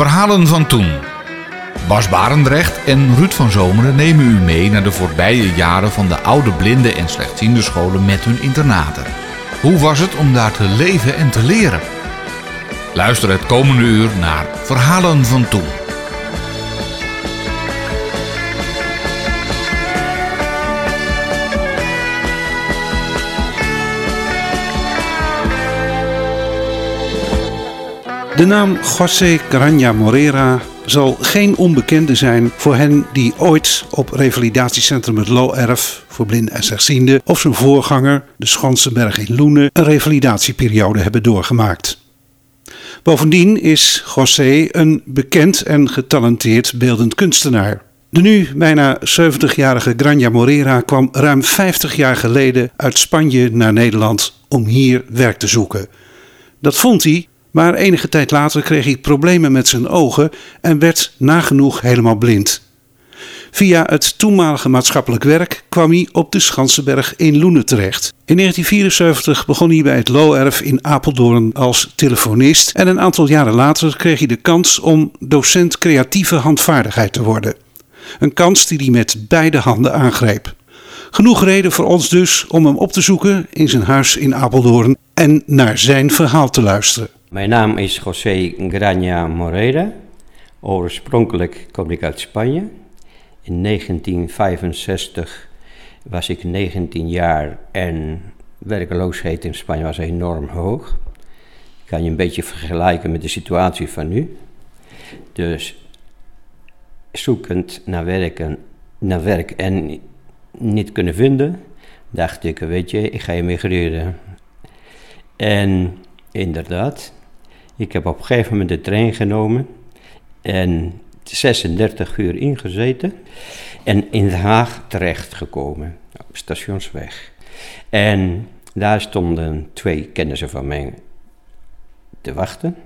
Verhalen van toen. Bas Barendrecht en Ruud van Zomeren nemen u mee naar de voorbije jaren van de oude blinde en slechtziende scholen met hun internaten. Hoe was het om daar te leven en te leren? Luister het komende uur naar Verhalen van toen. De naam José Granja Morera zal geen onbekende zijn voor hen die ooit op revalidatiecentrum het Looerf voor blinden en slechtzienden of zijn voorganger, de Schansenberg in Loenen, een revalidatieperiode hebben doorgemaakt. Bovendien is José een bekend en getalenteerd beeldend kunstenaar. De nu bijna 70-jarige Granja Morera kwam ruim 50 jaar geleden uit Spanje naar Nederland om hier werk te zoeken. Dat vond hij maar enige tijd later kreeg hij problemen met zijn ogen en werd nagenoeg helemaal blind. Via het toenmalige maatschappelijk werk kwam hij op de Schansenberg in Loenen terecht. In 1974 begon hij bij het Looerf in Apeldoorn als telefonist en een aantal jaren later kreeg hij de kans om docent creatieve handvaardigheid te worden. Een kans die hij met beide handen aangreep. Genoeg reden voor ons dus om hem op te zoeken in zijn huis in Apeldoorn en naar zijn verhaal te luisteren. Mijn naam is José Granja Moreira. Oorspronkelijk kom ik uit Spanje. In 1965 was ik 19 jaar en werkeloosheid in Spanje was enorm hoog. Ik kan je een beetje vergelijken met de situatie van nu. Dus zoekend naar, werken, naar werk en niet kunnen vinden, dacht ik, weet je, ik ga emigreren. En inderdaad, ik heb op een gegeven moment de trein genomen en 36 uur ingezeten en in Den Haag terechtgekomen, op Stationsweg. En daar stonden twee kennissen van mij te wachten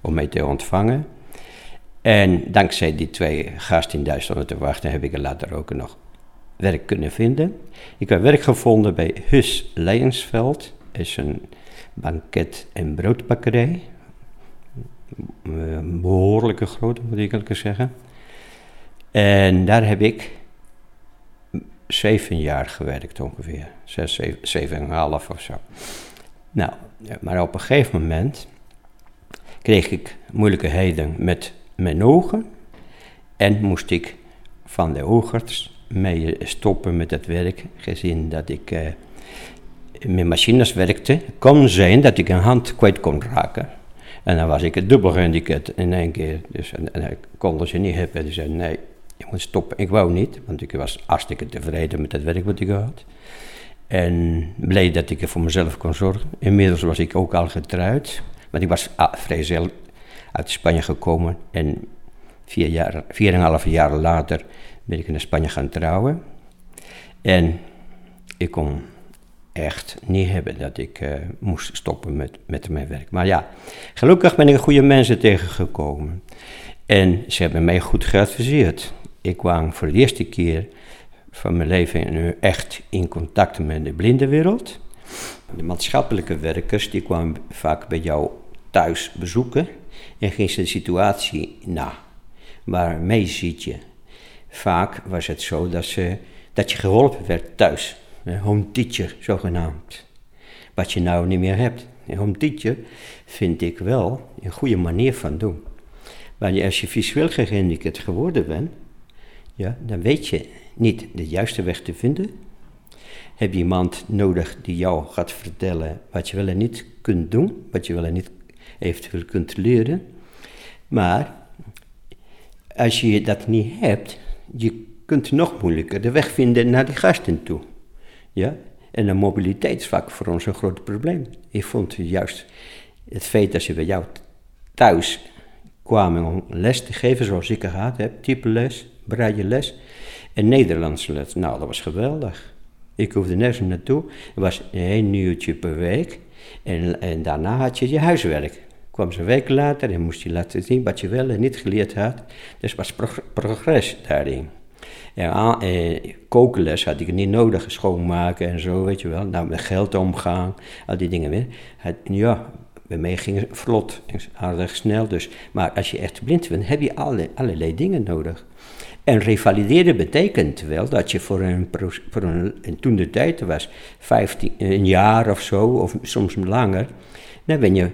om mij te ontvangen. En dankzij die twee gasten in Duitsland te wachten, heb ik later ook nog werk kunnen vinden. Ik heb werk gevonden bij Hus Leijensveld. is een banket- en broodbakkerij behoorlijke grote, moet ik eerlijk zeggen. En daar heb ik zeven jaar gewerkt ongeveer. Zes, zeven, zeven en een half of zo. Nou, maar op een gegeven moment kreeg ik moeilijkheden met mijn ogen. En moest ik van de oogarts mee stoppen met het werk, gezien dat ik uh, met machines werkte. kon zijn dat ik een hand kwijt kon raken. En dan was ik het dubbel gehandicapt in één keer. Dus, en, en ik kon ze niet hebben. Die zei, nee, je moet stoppen. Ik wou niet, want ik was hartstikke tevreden met het werk wat ik had. En blij dat ik er voor mezelf kon zorgen. Inmiddels was ik ook al getrouwd. Want ik was ah, vrij zelf uit Spanje gekomen. En vier, jaar, vier en een half jaar later ben ik in Spanje gaan trouwen. En ik kon echt niet hebben dat ik uh, moest stoppen met, met mijn werk. Maar ja, gelukkig ben ik goede mensen tegengekomen. En ze hebben mij goed geadviseerd. Ik kwam voor de eerste keer van mijn leven nu echt in contact met de blindenwereld. De maatschappelijke werkers die kwamen vaak bij jou thuis bezoeken en gingen ze de situatie na. Maar mee ziet je. Vaak was het zo dat, ze, dat je geholpen werd thuis home teacher zogenaamd. Wat je nou niet meer hebt. Een home teacher vind ik wel een goede manier van doen. Want als je visueel gehandicapt geworden bent, ja, dan weet je niet de juiste weg te vinden. Heb je iemand nodig die jou gaat vertellen wat je wel en niet kunt doen, wat je wel en niet eventueel kunt leren. Maar als je dat niet hebt, je kunt nog moeilijker de weg vinden naar die gasten toe. Ja? En de mobiliteit is vaak voor ons een groot probleem. Ik vond juist het feit dat ze bij jou thuis kwamen om les te geven zoals ik gehad heb, type les, braille les en Nederlandse les. Nou, dat was geweldig. Ik hoefde nergens naartoe. Het was een uurtje per week. En, en daarna had je je huiswerk. Kwam ze een week later en moest je laten zien wat je wel en niet geleerd had. Dus was progress daarin. Ja, eh, kokenles had ik niet nodig, schoonmaken en zo, weet je wel. Nou, met geld omgaan, al die dingen ja, bij mij ging het vlot, aardig snel dus. Maar als je echt blind bent, heb je alle, allerlei dingen nodig. En revalideren betekent wel dat je voor een, voor een en toen de tijd was, 15, een jaar of zo, of soms langer, dan ben je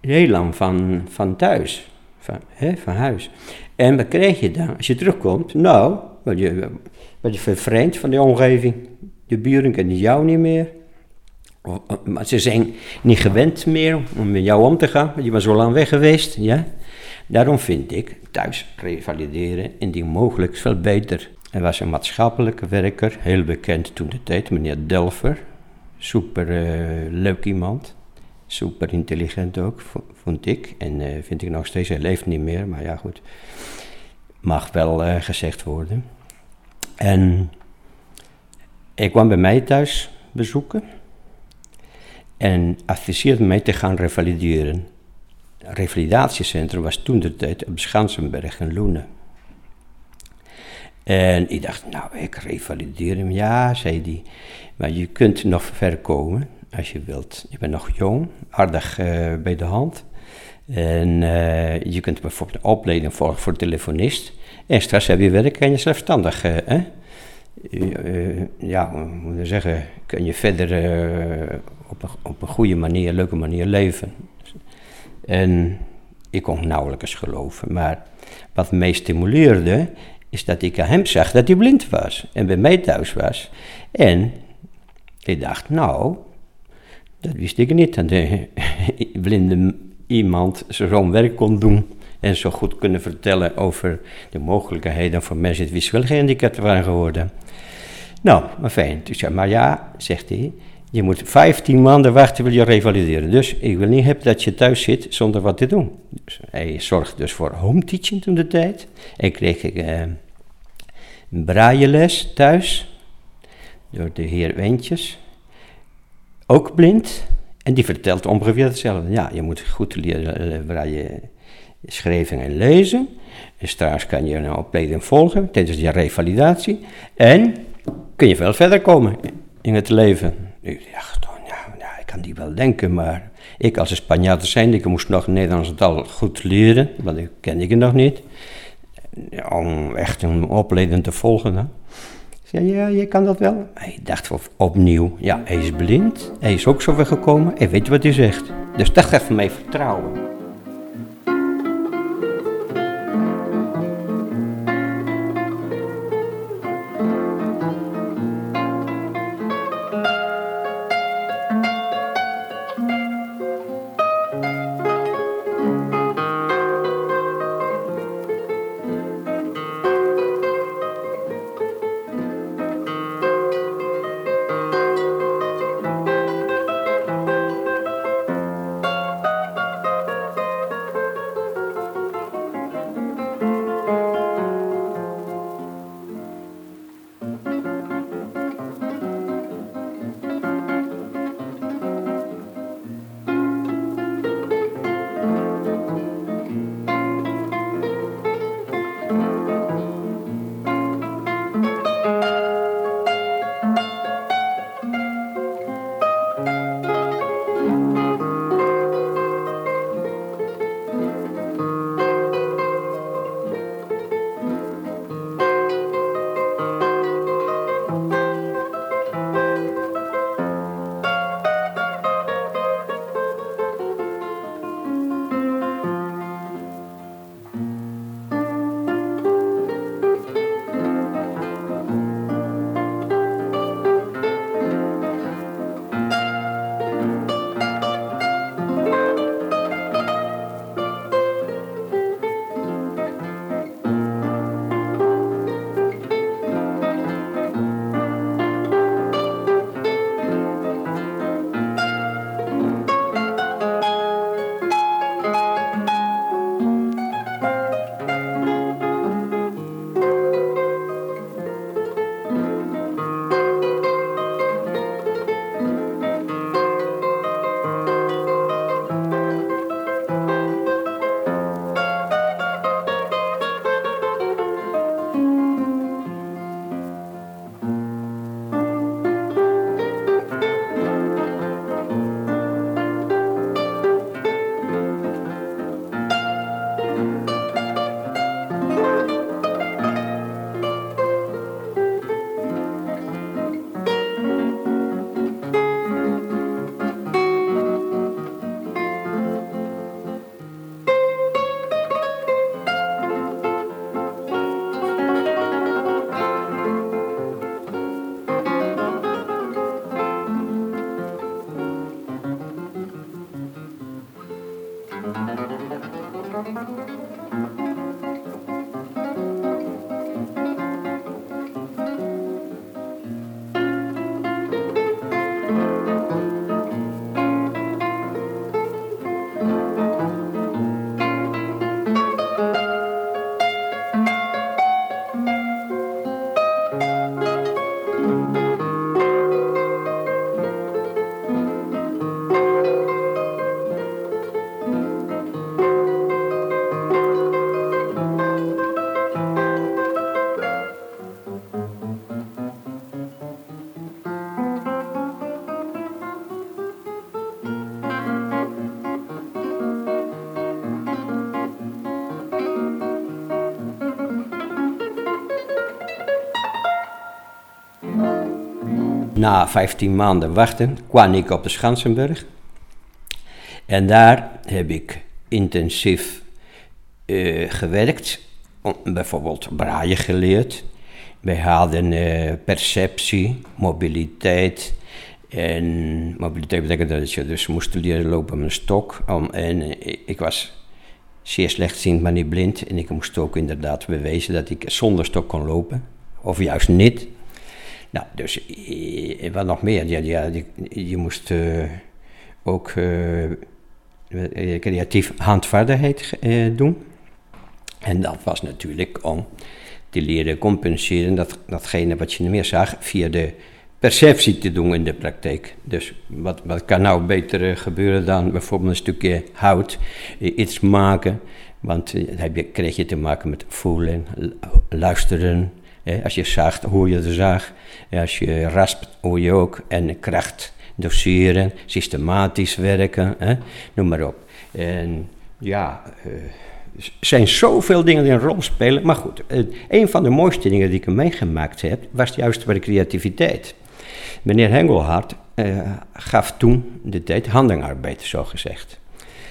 heel lang van, van thuis, van, hè, van huis. En wat krijg je dan? Als je terugkomt, nou, word je, word vervreemd van de omgeving. De buren kennen jou niet meer. Maar ze zijn niet gewend meer om met jou om te gaan, want je bent zo lang weg geweest. Ja? Daarom vind ik thuis revalideren indien mogelijk veel beter. Er was een maatschappelijke werker, heel bekend toen de tijd, meneer Delver. Super uh, leuk iemand. Super intelligent ook, vond ik. En uh, vind ik nog steeds, hij leeft niet meer, maar ja goed. Mag wel uh, gezegd worden. En ik kwam bij mij thuis bezoeken en adviseerde mij te gaan revalideren. Het revalidatiecentrum was toen de tijd op Schansenberg in Loenen. En ik dacht, nou, ik revalideer hem. Ja, zei hij. Maar je kunt nog ver komen als je wilt. Je bent nog jong, aardig uh, bij de hand. En uh, je kunt bijvoorbeeld een opleiding volgen voor telefonist. En straks heb je werk en je zelfstandig. Uh, hè? ja, moet je zeggen, kun je verder op een, op een goede manier, leuke manier leven. En ik kon nauwelijks geloven. Maar wat mij stimuleerde, is dat ik aan hem zag dat hij blind was. En bij mij thuis was. En ik dacht, nou, dat wist ik niet. Dat de blinde iemand zo'n werk kon doen. En zo goed kunnen vertellen over de mogelijkheden voor mensen die visueel gehandicapt waren geworden. Nou, maar fijn. Dus ja, maar ja, zegt hij, je moet 15 maanden wachten wil je revalideren. Dus ik wil niet hebben dat je thuis zit zonder wat te doen. Dus hij zorgt dus voor home teaching toen de tijd. En kreeg ik eh, een brailleles thuis door de heer Wentjes. Ook blind. En die vertelt ongeveer hetzelfde. Ja, je moet goed leren uh, braille schrijven en lezen. En straks kan je een opleiding volgen tijdens je revalidatie. En kun je veel verder komen in het leven. Ik dacht, ja, ja, ik kan die wel denken, maar ik als een Spanjaard zijn, ik moest nog Nederlands taal goed leren, want ik ken ik het nog niet. Om echt een opleiding te volgen. Hè. Ja, je kan dat wel. Hij dacht opnieuw, ja, hij is blind, hij is ook zo gekomen, hij weet wat hij zegt. Dus dat geeft mij vertrouwen. Na 15 maanden wachten kwam ik op de Schansenburg. En daar heb ik intensief uh, gewerkt. Bijvoorbeeld braaien geleerd. Wij hadden uh, perceptie, mobiliteit. En mobiliteit betekent dat je dus moest leren lopen met een stok. Om, en uh, ik was zeer slechtziend, maar niet blind. En ik moest ook inderdaad bewijzen dat ik zonder stok kon lopen. Of juist niet. Nou, dus wat nog meer? Ja, ja, je, moest ook creatief handvaardigheid doen. En dat was natuurlijk om te leren compenseren dat, datgene wat je meer zag via de perceptie te doen in de praktijk. Dus wat, wat kan nou beter gebeuren dan bijvoorbeeld een stukje hout, eh, iets maken. Want eh, dan kreeg je te maken met voelen, luisteren. Als je zaagt, hoor je de zaag. Als je raspt, hoor je ook. En kracht doseren, systematisch werken, noem maar op. En ja, er zijn zoveel dingen die een rol spelen. Maar goed, uh, een van de mooiste dingen die ik meegemaakt heb, was juist bij de creativiteit. Meneer Hengelhard uh, gaf toen de tijd handenarbeid, zo gezegd.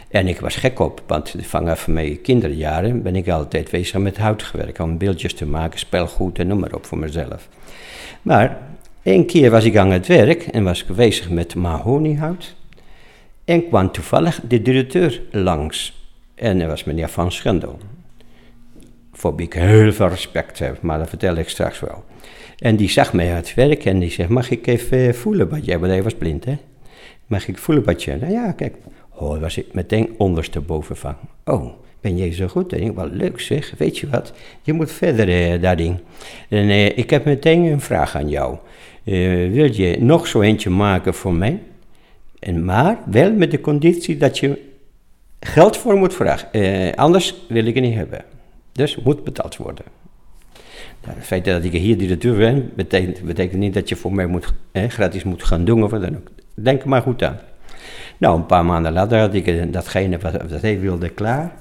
En ik was gek op, want vanaf mijn kinderjaren ben ik altijd bezig met hout gewerkt. Om beeldjes te maken, spelgoed en noem maar op voor mezelf. Maar een keer was ik aan het werk en was ik bezig met mahoniehout. En kwam toevallig de directeur langs. En dat was meneer Van Schendel. Voor wie ik heel veel respect heb, maar dat vertel ik straks wel. En die zag mij aan het werk en die zegt, mag ik even voelen wat jij, want hij was blind hè. Mag ik voelen wat je, nou ja kijk. Oh, was ik meteen ondersteboven van. Oh, ben jij zo goed? En ik, wel leuk zeg, weet je wat, je moet verder eh, daarin. En eh, ik heb meteen een vraag aan jou. Uh, wil je nog zo eentje maken voor mij? En maar wel met de conditie dat je geld voor moet vragen. Uh, anders wil ik het niet hebben. Dus moet betaald worden. Nou, het feit dat ik hier directeur ben, betekent, betekent niet dat je voor mij moet, eh, gratis moet gaan doen of wat dan ook. Denk er maar goed aan. Nou, een paar maanden later had ik datgene wat, hij wilde klaar.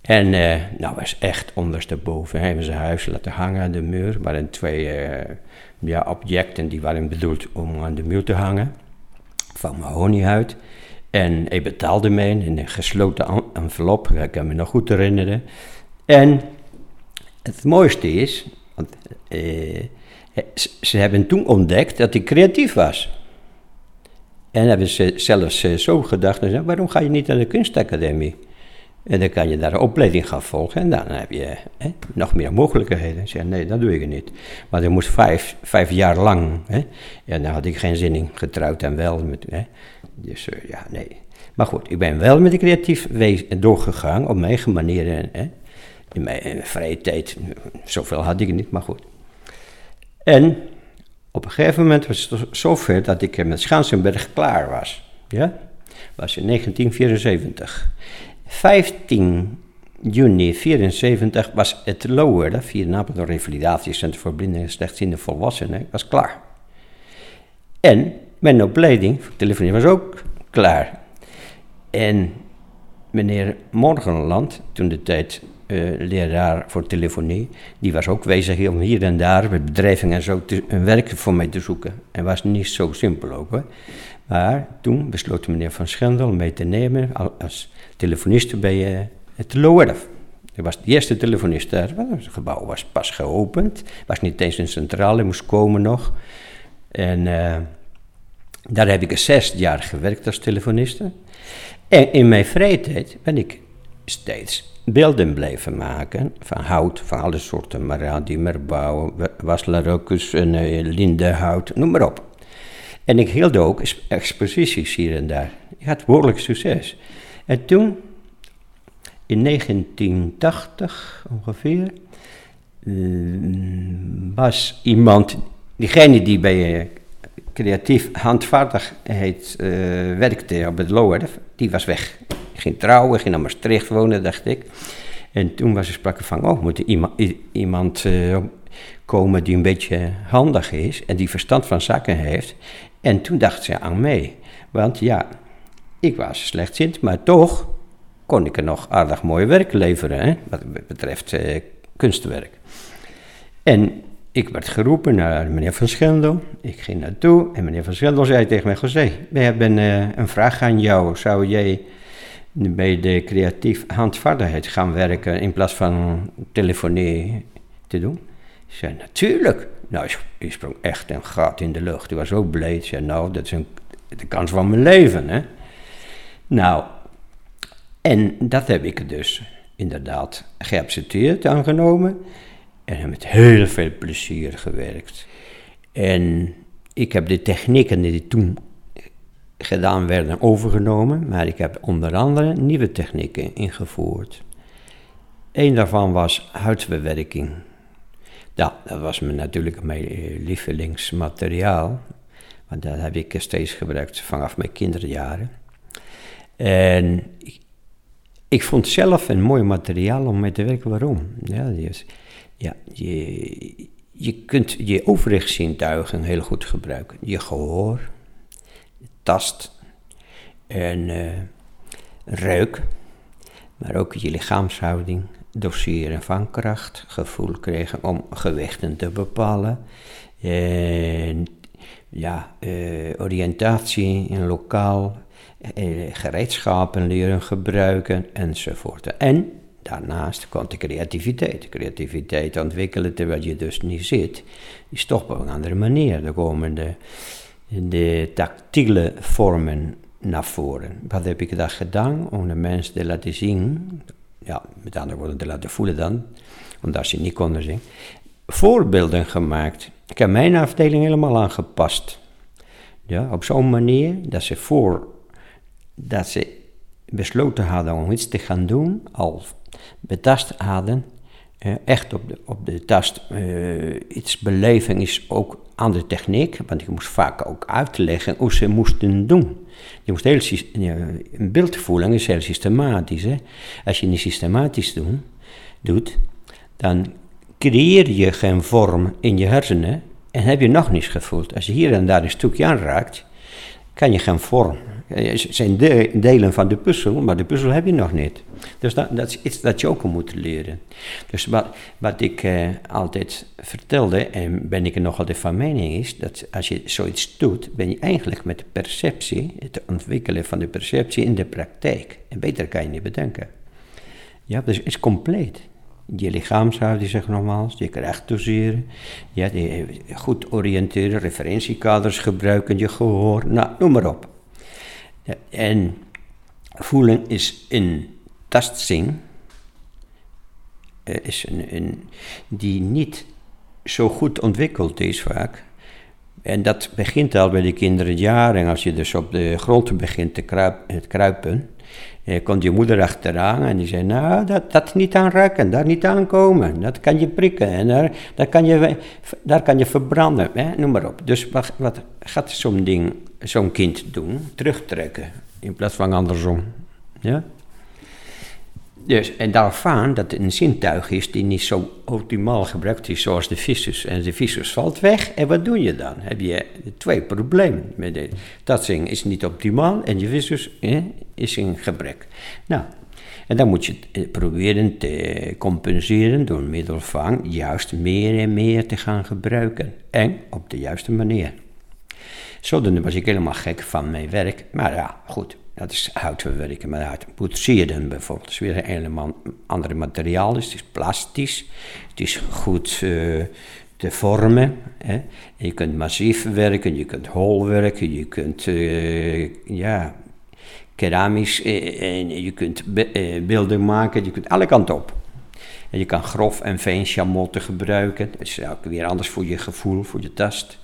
En uh, nou was echt ondersteboven. Hij hebben zijn huis laten hangen aan de muur. waren twee uh, ja, objecten die waren bedoeld om aan de muur te hangen. Van mahoniehuid. En hij betaalde mij in een gesloten envelop. Ik kan me nog goed herinneren. En het mooiste is, ze hebben toen ontdekt dat ik creatief was. En hebben ze zelfs zo gedacht, waarom ga je niet naar de kunstacademie? En dan kan je daar een opleiding gaan volgen en dan heb je hè, nog meer mogelijkheden. Zei, nee, dat doe ik niet. Maar dat moest vijf, vijf jaar lang. Hè. En daar had ik geen zin in, getrouwd en wel. Met, hè. Dus uh, ja, nee. Maar goed, ik ben wel met de creatief doorgegaan op mijn eigen manier. In mijn vrije tijd, zoveel had ik niet, maar goed. En op een gegeven moment was het zover dat ik met Schansenberg klaar was. Ja? was in 1974. 15 juni 1974 was het Lower, Napel Revalidatiecentrum voor blinden en slechtziende volwassenen, was klaar. En mijn opleiding voor telefonie was ook klaar. En meneer Morgenland, toen de tijd leraar voor telefonie, die was ook bezig om hier en daar met bedrijven en zo een werk voor mij te zoeken. En was niet zo simpel ook. Maar toen besloot meneer Van Schendel mee te nemen als telefoniste bij uh, het Loerf. Ik was de eerste telefonist daar. Het gebouw was pas geopend. was niet eens een centrale, moest komen nog. En uh, daar heb ik zes jaar gewerkt als telefoniste. En in mijn vrije tijd ben ik steeds beelden blijven maken. Van hout, van alle soorten. Maradi, merbouw, waslarocus, uh, lindenhout, noem maar op. En ik hield ook exposities hier en daar. Ik had behoorlijk succes. En toen, in 1980 ongeveer, eh, was iemand, diegene die bij uh, creatief handvaardigheid uh, werkte op het Lower, die was weg. Ik ging trouwen, ging naar Maastricht wonen, dacht ik. En toen was er sprake van, oh, moet er iemand, iemand komen die een beetje handig is en die verstand van zaken heeft. En toen dacht ze aan mij. Want ja, ik was slechtziend, maar toch kon ik er nog aardig mooi werk leveren, wat betreft eh, kunstwerk. En ik werd geroepen naar meneer Van Schendel. Ik ging naartoe en meneer Van Schendel zei tegen mij: José, we hebben uh, een vraag aan jou. Zou jij bij de creatief handvaardigheid gaan werken in plaats van telefonie te doen? Ik zei: Natuurlijk. Nou, ik sprong echt een gat in de lucht. Ik was zo blij. Ik zei: Nou, dat is een, de kans van mijn leven, hè? Nou, en dat heb ik dus inderdaad geaccepteerd, aangenomen. En met heel veel plezier gewerkt. En ik heb de technieken die toen gedaan werden overgenomen, maar ik heb onder andere nieuwe technieken ingevoerd. Een daarvan was huidbewerking. Dat was me natuurlijk mijn lievelingsmateriaal, want dat heb ik steeds gebruikt vanaf mijn kinderjaren. En ik, vond zelf een mooi materiaal om mee te werken. Waarom? Ja, dus, ja, je, je kunt je overrichtszintuigen heel goed gebruiken. Je gehoor, tast en uh, ruik, maar ook je lichaamshouding, doseren van kracht, gevoel krijgen om gewichten te bepalen. En ja, uh, oriëntatie in lokaal, uh, gereedschappen leren gebruiken enzovoort. En daarnaast komt de creativiteit. creativiteit ontwikkelen terwijl je dus niet zit, is toch op een andere manier. Dan komen de, de tactiele vormen naar voren. Wat heb ik daar gedaan om de mensen te laten zien, ja, met andere woorden te laten voelen dan, omdat ze niet konden zien, voorbeelden gemaakt. Ik heb mijn afdeling helemaal aangepast. Ja, op zo'n manier dat ze voor dat ze besloten hadden om iets te gaan doen, al betast hadden, uh, echt op de, op de tast uh, iets beleving is ook andere techniek, want ik moest vaak ook uitleggen hoe ze moesten doen. Je moest heel, een beeldvoering is heel systematisch. Hè? Als je niet systematisch doet, dan creëer je geen vorm in je hersenen en heb je nog niets gevoeld. Als je hier en daar een stukje aanraakt, kan je geen vorm. Het zijn delen van de puzzel, maar de puzzel heb je nog niet. Dus dat, dat is iets dat je ook moet leren. Dus wat, wat ik eh, altijd vertelde, en ben ik er nog altijd van mening, is dat als je zoiets doet, ben je eigenlijk met de perceptie, het ontwikkelen van de perceptie in de praktijk. En beter kan je niet bedenken. Ja, dus is compleet. Je lichaamshouding, zeg nogmaals, je kracht doseren, ja, die, goed oriënteren, referentiekaders gebruiken, je gehoor, nou, noem maar op. En voelen is een tastzing, is een, die niet zo goed ontwikkeld is vaak. En dat begint al bij de kinderen jaren, als je dus op de grond begint te kruipen, kruipen eh, komt je moeder achteraan en die zei, nou, dat, dat niet aanraken, daar niet aankomen, dat kan je prikken en daar, daar, kan, je, daar kan je verbranden, hè? noem maar op. Dus wat, wat gaat zo'n ding, zo'n kind doen? Terugtrekken, in plaats van andersom. Ja? Dus, en daarvan dat het een zintuig is die niet zo optimaal gebruikt is zoals de visus. En de visus valt weg en wat doe je dan? Heb je twee problemen. Met de, dat zing is niet optimaal en je visus is in gebrek. Nou, en dan moet je eh, proberen te compenseren door middel van juist meer en meer te gaan gebruiken. En op de juiste manier. Zodoende was ik helemaal gek van mijn werk. Maar ja, goed, dat is houtverwerken met hout. Poetseren bijvoorbeeld. Is weer een helemaal andere materiaal. Dus het is plastisch. Het is goed uh, te vormen. Hè. Je kunt massief werken, je kunt hol werken, je kunt uh, ja, keramisch uh, en je kunt beelden maken. Je kunt alle kanten op. En je kan grof en fijn chamotten gebruiken. Dat is ook weer anders voor je gevoel, voor je tast.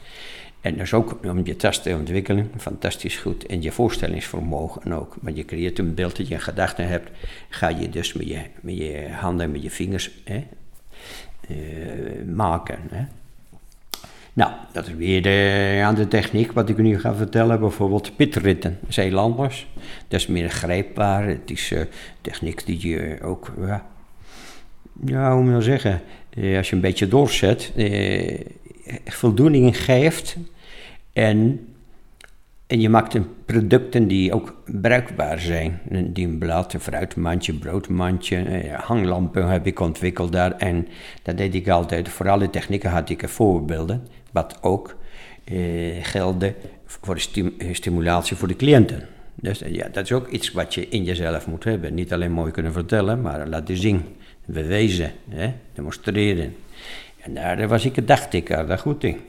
En dus ook om je tast te ontwikkelen, fantastisch goed. En je voorstellingsvermogen ook. Want je creëert een beeld dat je een gedachte hebt, ga je dus met je, met je handen, met je vingers hè, uh, maken. Hè. Nou, dat is weer de, aan de techniek wat ik nu ga vertellen. Bijvoorbeeld pitritten, zeelanders. Dat is meer grijpbaar. Het is uh, techniek die je ook, ja, hoe moet je zeggen, uh, als je een beetje doorzet voldoening geeft en En je maakt een producten die ook bruikbaar zijn. Een blad, een fruitmandje, broodmandje, eh, hanglampen heb ik ontwikkeld daar. En dat deed ik altijd. Voor alle technieken had ik voorbeelden. Wat ook eh, gelde voor de stimulatie voor de cliënten. Dus ja, dat is ook iets wat je in jezelf moet hebben. Niet alleen mooi kunnen vertellen, maar laten zien, bewijzen, hè, demonstreren. En daar was ik, dacht ik, daar goed in.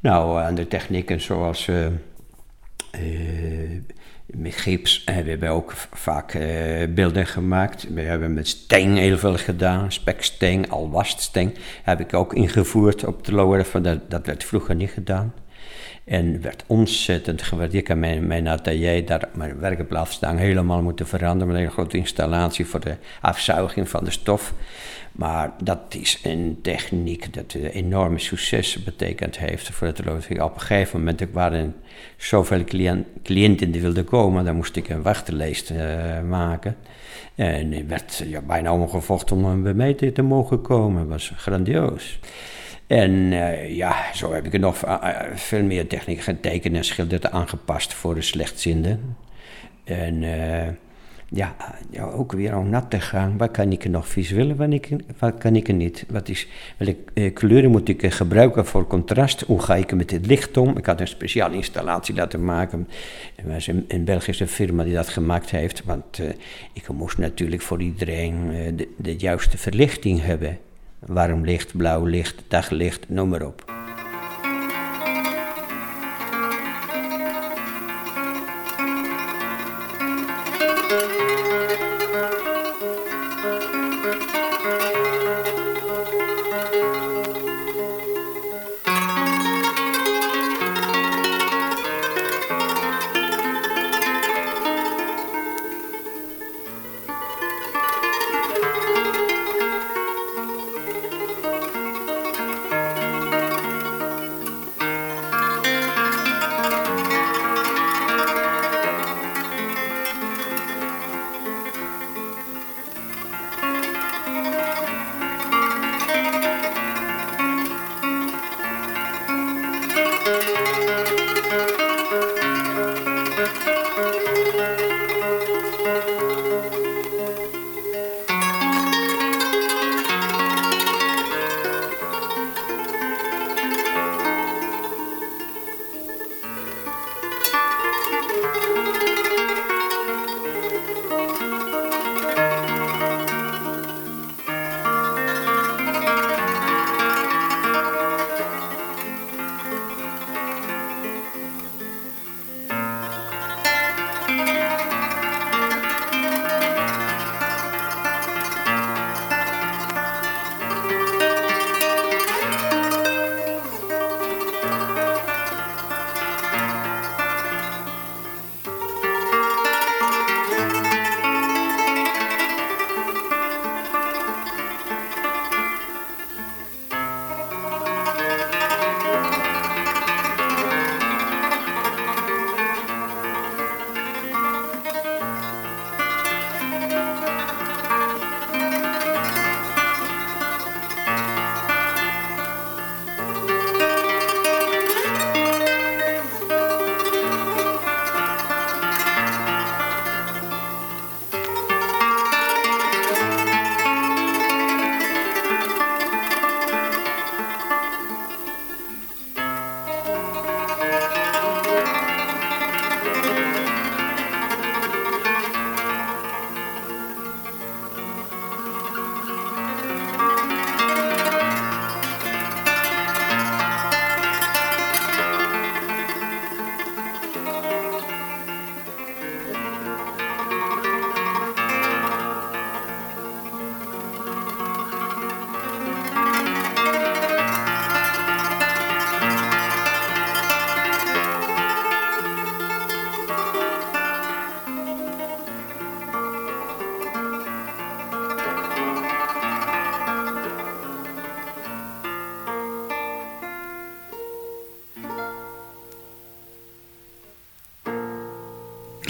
Nou, andere technieken zoals uh, uh, met gips hebben we ook vaak beelden gemaakt. We hebben met steen heel veel gedaan, speksteen, alwaststeen heb ik ook ingevoerd op de lower. Dat, dat werd vroeger niet gedaan. En werd ontzettend gewaardeerd. Ik heb mijn, mijn atelier, daar, mijn werkplaats staan helemaal moeten veranderen. Met een grote installatie voor de afzuiging van de stof. Maar dat is een techniek dat enorme succes betekend heeft voor het loodgieter. Op een gegeven moment waren zoveel cliënten die wilden komen, dan moest ik een wachtenlijst uh, maken. En er werd ja, bijna omgevochten om bij mij te mogen komen. Dat was grandioos. En uh, ja, zo heb ik nog uh, veel meer technieken getekend en schilderd aangepast voor de slechtzienden. En ja, ja, ook weer om nat te gaan. Wat kan ik er nog visueel, wat, ik, wat kan ik er niet? Wat is, welke kleuren moet ik gebruiken voor contrast? Hoe ga ik met het licht om? Ik had een speciale installatie laten maken. Er was een, een Belgische firma die dat gemaakt heeft. Want ik moest natuurlijk voor iedereen de, de juiste verlichting hebben warm licht, blauw licht, daglicht, noem maar op.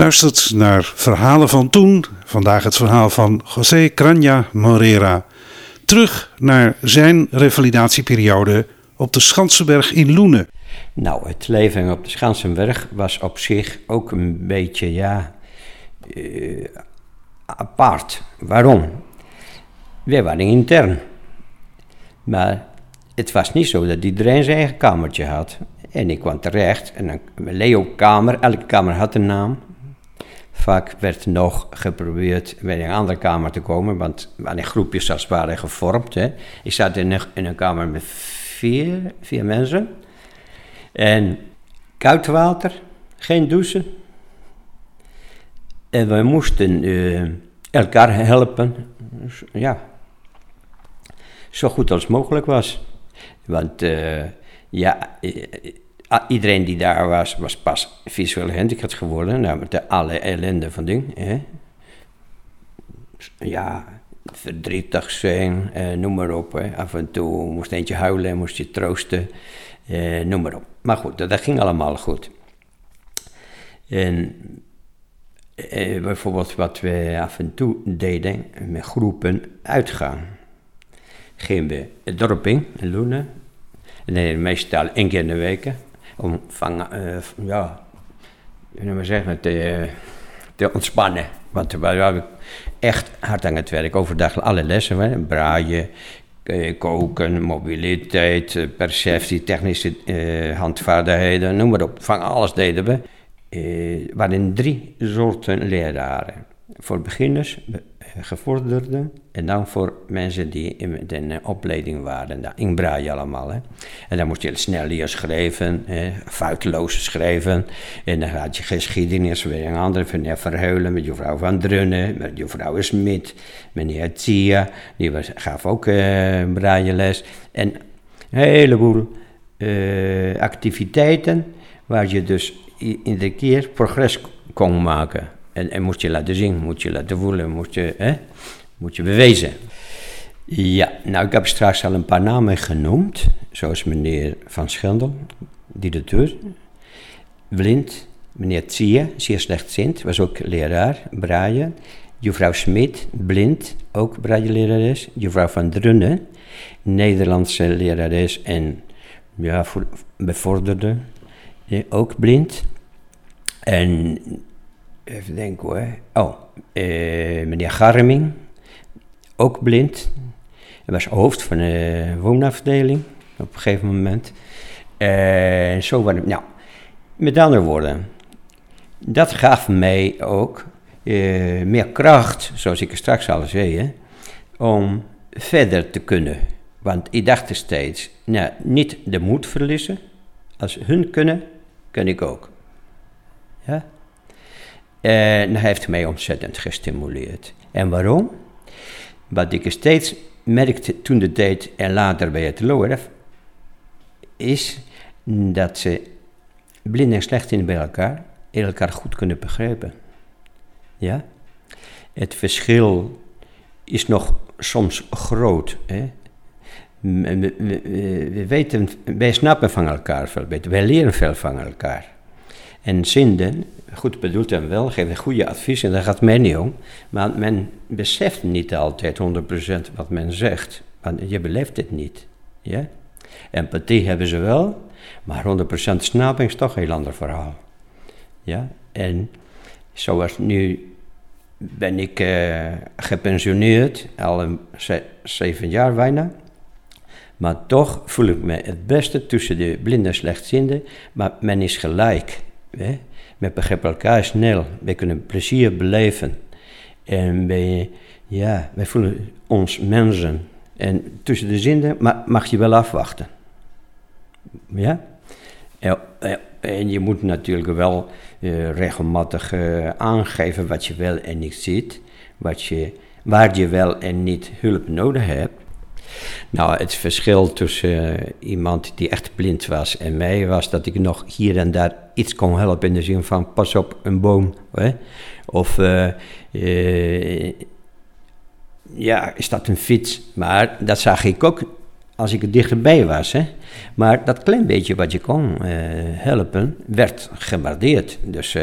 luistert naar verhalen van toen. Vandaag het verhaal van José Cranja Morera. Terug naar zijn revalidatieperiode op de Schansenberg in Loenen. Nou, het leven op de Schansenberg was op zich ook een beetje, ja, uh, apart. Waarom? Wij waren intern. Maar het was niet zo dat iedereen zijn eigen kamertje had. En ik kwam terecht en een Leo-kamer, elke kamer had een naam. Vaak werd nog geprobeerd bij een andere kamer te komen, want wanneer groepjes als waren gevormd. Hè. Ik zat in een, in een kamer met vier, vier mensen. En koud water, geen douchen. En we moesten uh, elkaar helpen, ja, zo goed als mogelijk was. Want uh, ja, iedereen die daar was, was pas visueel gehandicapt geworden. Nou, met de alle ellende van ding. Ja, verdrietig zijn, eh, noem maar op. Hè. Af en toe moest eentje huilen, moest je troosten, eh, noem maar op. Maar goed, dat, ging allemaal goed. En eh, bijvoorbeeld wat we af en toe deden, met groepen uitgaan. Gingen we het dorp in, in Loenen. Nee, meestal één keer in de week van, uh, ja, maar zeggen, te, te ontspannen. Want we waren echt hard aan het werk. Overdag alle lessen, hè, braaien, eh, koken, mobiliteit, eh, perceptie, technische handvaardigheden, noem maar op. Van alles deden we. Uh, waren drie soorten leraren. Voor beginners, gevorderden en dan voor mensen die in de opleiding waren. Dat inbraai je allemaal. Hè. En dan moest je snel leren schrijven, foutloos schrijven. En dan had je geschiedenis weer een andere, meneer Verheulen met juffrouw Van Drunnen, met juffrouw Smit, meneer Tia, die was, gaf ook uh, braaienles. En een heleboel uh, activiteiten waar je dus iedere keer progress kon maken. En, en moest je laten zien, moet je laten voelen, moet je, hè, moet je bewezen. Ja, nou ik heb straks al een paar namen genoemd, zoals meneer Van Schendel, directeur, blind, meneer Tsier, zeer slechtziend, was ook leraar, braaien. Juffrouw Smit, blind, ook braailerares. Juffrouw Van Drunnen, Nederlandse lerares en ja, bevorderde, ook blind. En Even denken hoor. Oh, eh, meneer Garming, ook blind. Hij was hoofd van de woonafdeling op een gegeven moment. En zo waren Nou, met andere woorden, dat gaf mij ook uh, meer kracht, zoals ik er straks al zei, om verder te kunnen. Want ik dacht er steeds, nou, niet de moed verliezen. Als hun kunnen, kan ik ook. Ja? En dat heeft mij ontzettend gestimuleerd. En waarom? Wat ik steeds merkte toen de tijd en later bij het LORF, is dat ze blind en slecht bij elkaar, elkaar goed kunnen begrijpen. Ja? Het verschil is nog soms groot. Hè? We, we, weten, wij snappen van elkaar veel beter, wij leren veel van elkaar. En zinden, goed bedoeld en wel, geven goede advies en daar gaat men niet om. Maar men beseft niet altijd 100% wat men zegt, want je beleeft het niet. Ja? Empathie hebben ze wel, maar 100% snaping is toch een heel ander verhaal. Ja? En zoals nu ben ik uh, gepensioneerd, al een zeven jaar bijna. Maar toch voel ik me het beste tussen de blinde en slechtzienden, maar men is gelijk. Hè? We begrijpen elkaar snel. Wij kunnen plezier beleven. En wij, ja, wij voelen ons mensen. En tussen de zinnen mag je wel afwachten. Ja? En je moet natuurlijk wel uh, regelmatig uh, aangeven wat je wel en niet ziet. Wat je, waar je wel en niet hulp nodig hebt. Nou, het verschil tussen uh, iemand die echt blind was en mij was dat ik nog hier en daar iets kon helpen in de zin van pas op een boom. Hè? Of uh, uh, ja, is dat een fiets? Maar dat zag ik ook als ik er dichterbij was. Hè? Maar dat klein beetje wat je kon helpen, werd gewaardeerd. Dus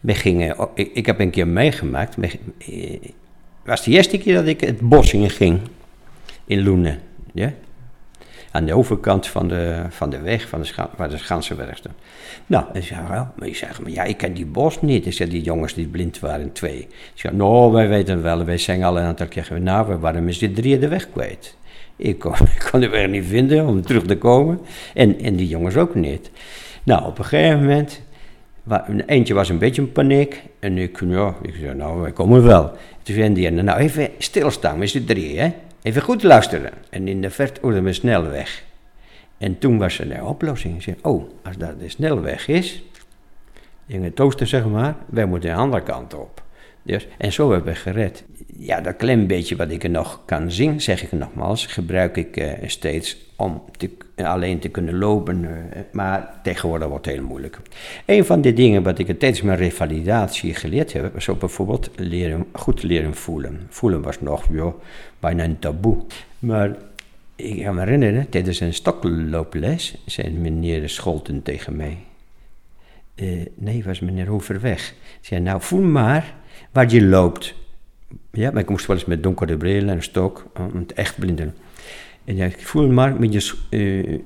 we gingen, ik, ik, heb een keer meegemaakt, het was de eerste keer dat ik het bos in ging in Loenen. Ja? aan de overkant van de, van de weg, van de, scha waar de Schansenberg stond. Nou, en zei, ja, maar je zegt, maar ja, ik ken die bos niet. Ik zei, die jongens die blind waren, twee. Ik zei, nou, wij weten wel, wij zijn al een aantal keer, nou, waarom is die drie de weg kwijt? Ik kon, ik kon de weg niet vinden om terug te komen. En, en die jongens ook niet. Nou, op een gegeven moment, eentje was een beetje in paniek. En ik, ja, ik zei, nou, wij komen wel. Toen zei die, nou even stilstaan met z'n drie, hè. Even goed luisteren. En in de verte hoorden we snelweg. En toen was er een oplossing. Ik zei, oh, als dat de snelweg is, in het oosten zeg maar, wij moeten de andere kant op. Dus, en zo hebben we gered. Ja, dat klein beetje wat ik er nog kan zien, zeg ik nogmaals, gebruik ik uh, steeds om te, alleen te kunnen lopen. Uh, maar tegenwoordig wordt het heel moeilijk. Een van de dingen wat ik tijdens mijn revalidatie geleerd heb, was bijvoorbeeld leren, goed leren voelen. Voelen was nog joh, bijna een taboe. Maar ik kan me herinneren, tijdens een stoklooples zei meneer Scholten tegen mij. Uh, nee, was meneer Hoverweg. Zei, nou voel maar waar je loopt. Ja, maar ik moest wel eens met donkere bril en stok, het echt blinden. En ik voel maar met je uh,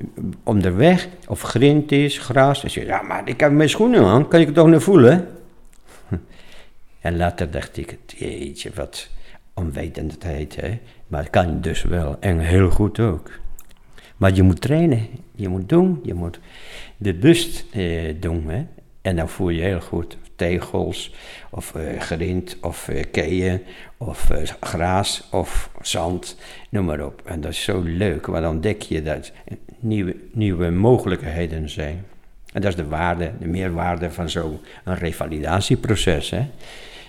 onderweg, of grind is, gras. En zei, ja, maar ik heb mijn schoenen aan, kan ik het toch niet voelen? en later dacht ik, jeetje, wat onwetendheid, hè. Maar het kan dus wel, en heel goed ook. Maar je moet trainen, je moet doen, je moet bewust eh, doen, hè. En dan voel je heel goed tegels, of uh, grind, of uh, keien, of uh, gras, of zand, noem maar op. En dat is zo leuk, want dan ontdek je dat nieuwe, nieuwe mogelijkheden zijn. En dat is de waarde, de meerwaarde van zo'n revalidatieproces. Hè?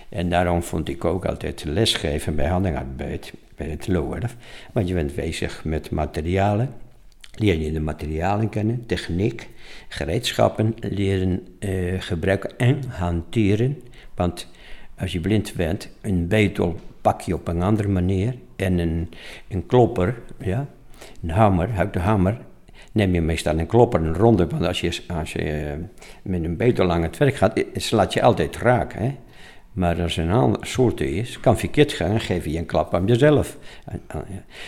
En daarom vond ik ook altijd lesgeven bij handenarbeid, bij het LOERF. Want je bent bezig met materialen, leer je de materialen kennen, techniek, gereedschappen leren uh, gebruiken en hanteren. Want als je blind bent, een betel pak je op een andere manier. En een, een klopper, ja, een hamer, uit de hamer, neem je meestal een klopper, een ronde. Want als je, als je uh, met een betel aan het werk gaat, slaat je altijd raak. Hè? Maar als er een andere soort is, kan verkeerd gaan, geef je een klap aan jezelf.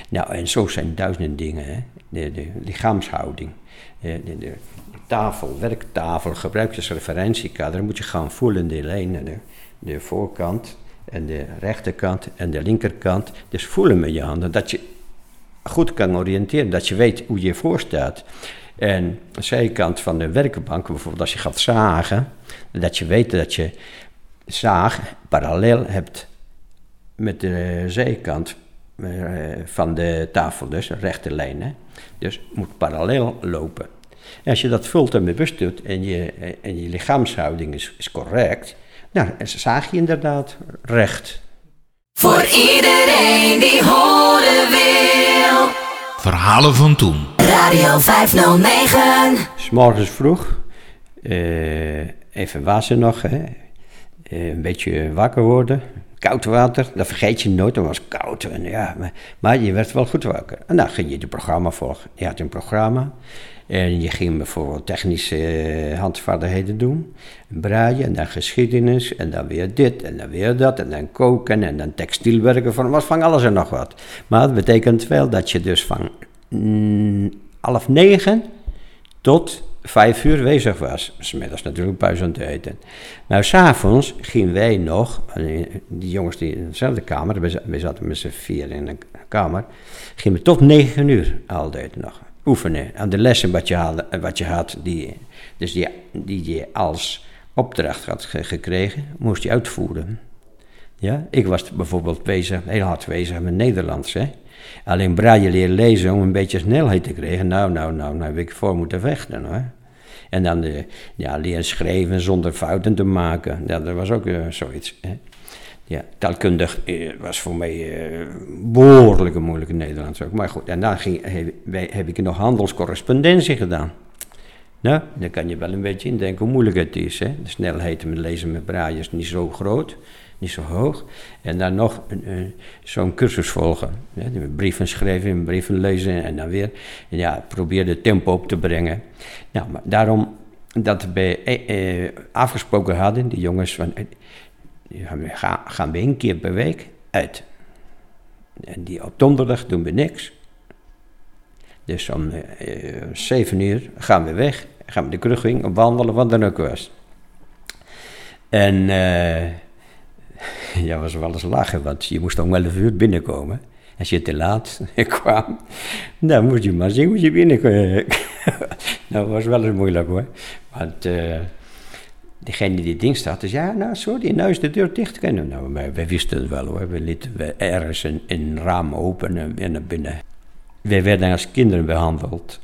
Nou, en zo zijn duizenden dingen. Hè? De, de lichaamshouding, de, de, tafel, werktafel, gebruik je als referentiekader. moet je gaan voelen, de lijnen, de, de voorkant en de rechterkant en de linkerkant. Dus voelen met je handen, dat je goed kan oriënteren, dat je weet hoe je voor staat. En de zijkant van de werkbank, bijvoorbeeld als je gaat zagen, dat je weet dat je zaag parallel hebt met de zijkant van de tafel, dus een rechte lijn. Hè? Dus moet parallel lopen. En als je dat vult en bewust doet en je, en je lichaamshouding is, is correct, nou, zaag je inderdaad recht. Voor iedereen die horen wil. Verhalen van toen. Radio 509. S'morgens vroeg, uh, even wassen nog, hè. Uh, een beetje wakker worden. Koud water, dat vergeet je nooit, dat was koud. En ja, maar, je werd wel goed wakker. En dan ging je het programma volgen. Je had een programma en je ging bijvoorbeeld technische uh, handvaardigheden doen, braaien en dan geschiedenis en dan weer dit en dan weer dat en dan koken en dan textielwerken, van, was van alles en nog wat. Maar dat betekent wel dat je dus van mm, half negen tot vijf uur bezig was. Smiddags natuurlijk buis aan het eten. Maar s'avonds gingen wij nog, eh, die jongens die in dezelfde kamer, we zaten met z'n vier in een kamer, gingen we tot negen uur altijd nog oefenen aan de lessen wat je had, wat je had die, dus die, die je als opdracht had gekregen, moest je uitvoeren. Ja, ik was bijvoorbeeld bezig, heel hard bezig met Nederlands. Hè? Alleen braille leren lezen om een beetje snelheid te krijgen. Nou, nou, nou, nou heb ik voor moeten vechten hoor. En dan de, ja, leren schrijven zonder fouten te maken. Dat was ook uh, zoiets. Hè? Ja, taalkundig eh, was voor mij uh, behoorlijk een moeilijke Nederlands ook. Maar goed, en daar ging, heb, heb ik nog handelscorrespondentie gedaan. Nou, dan kan je wel een beetje indenken hoe moeilijk het is. Hè? De snelheid met lezen met braille is niet zo groot, niet zo hoog. En dan nog zo'n cursus volgen. Brieven schrijven, brieven lezen en dan weer. Ja, probeer de tempo op te brengen. Nou, maar daarom dat we eh, eh, afgesproken hadden, die jongens van die gaan, gaan we één keer per week uit. En die op donderdag doen we niks. Dus om eh, eh, uur gaan we weg, gaan we de krugging wandelen, wat dan ook was. En eh ja, was wel eens lachen, want je moest om 11 uur binnenkomen. Als je te laat kwam, dan moest je maar zien hoe je binnenkwam. nou, dat was wel eens moeilijk hoor. Want eh degene die ding staat, dus ja, nou sorry, nou is de deur dicht. En Nou, wij, wisten het wel hoor. We lieten we ergens een, een raam open en weer naar binnen. Wij werden als kinderen behandeld.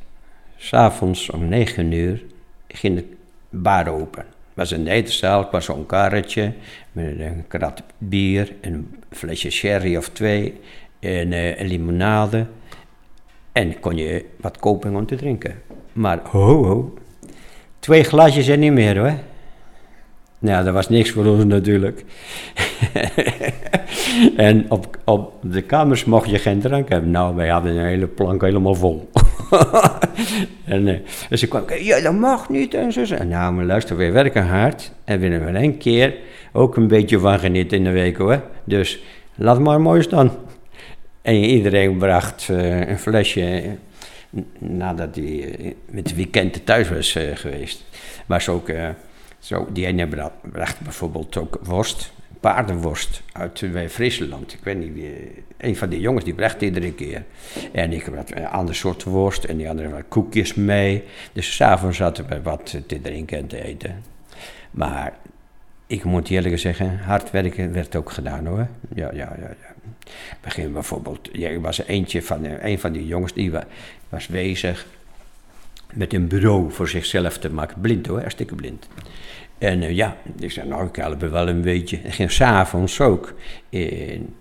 S'avonds om negen uur ging de bar open. Was een het was zo'n karretje met een krat bier, een flesje sherry of twee, en eh, een limonade. En kon je wat kopen om te drinken. Maar ho ho, twee glasjes en niet meer hoor. Nou, dat was niks voor ons natuurlijk. en op, de kamers mocht je geen drank hebben. Nou, wij hadden een hele plank helemaal vol. en dus ik kwam, ja, dat mag niet. En zo. zei- Nou, maar luister, wij werken hard. En we hebben er één keer ook een beetje van genieten in de week hoor. Dus laat maar mooi staan. En iedereen bracht eh, een flesje eh, nadat hij met het weekend thuis was geweest. Was ook, zo, die ene bra- bracht bijvoorbeeld ook worst, paardenworst uit eh, Friesland. Ik weet niet een van die jongens die bracht iedere keer. En ik had een ander soort worst en die andere had koekjes mee. Dus s'avonds zaten we wat te drinken en te eten. Maar ik moet eerlijk zeggen, hard werken werd ook gedaan hoor. Ja, ja, ja. ja. Begin bijvoorbeeld, ja, er was eentje van, eh, een van die jongens die wa- was bezig met een bureau voor zichzelf te maken. Blind hoor, hartstikke blind. En eh, ja, ik zei, nou, ik help wel een beetje. En ging s'avonds ook in,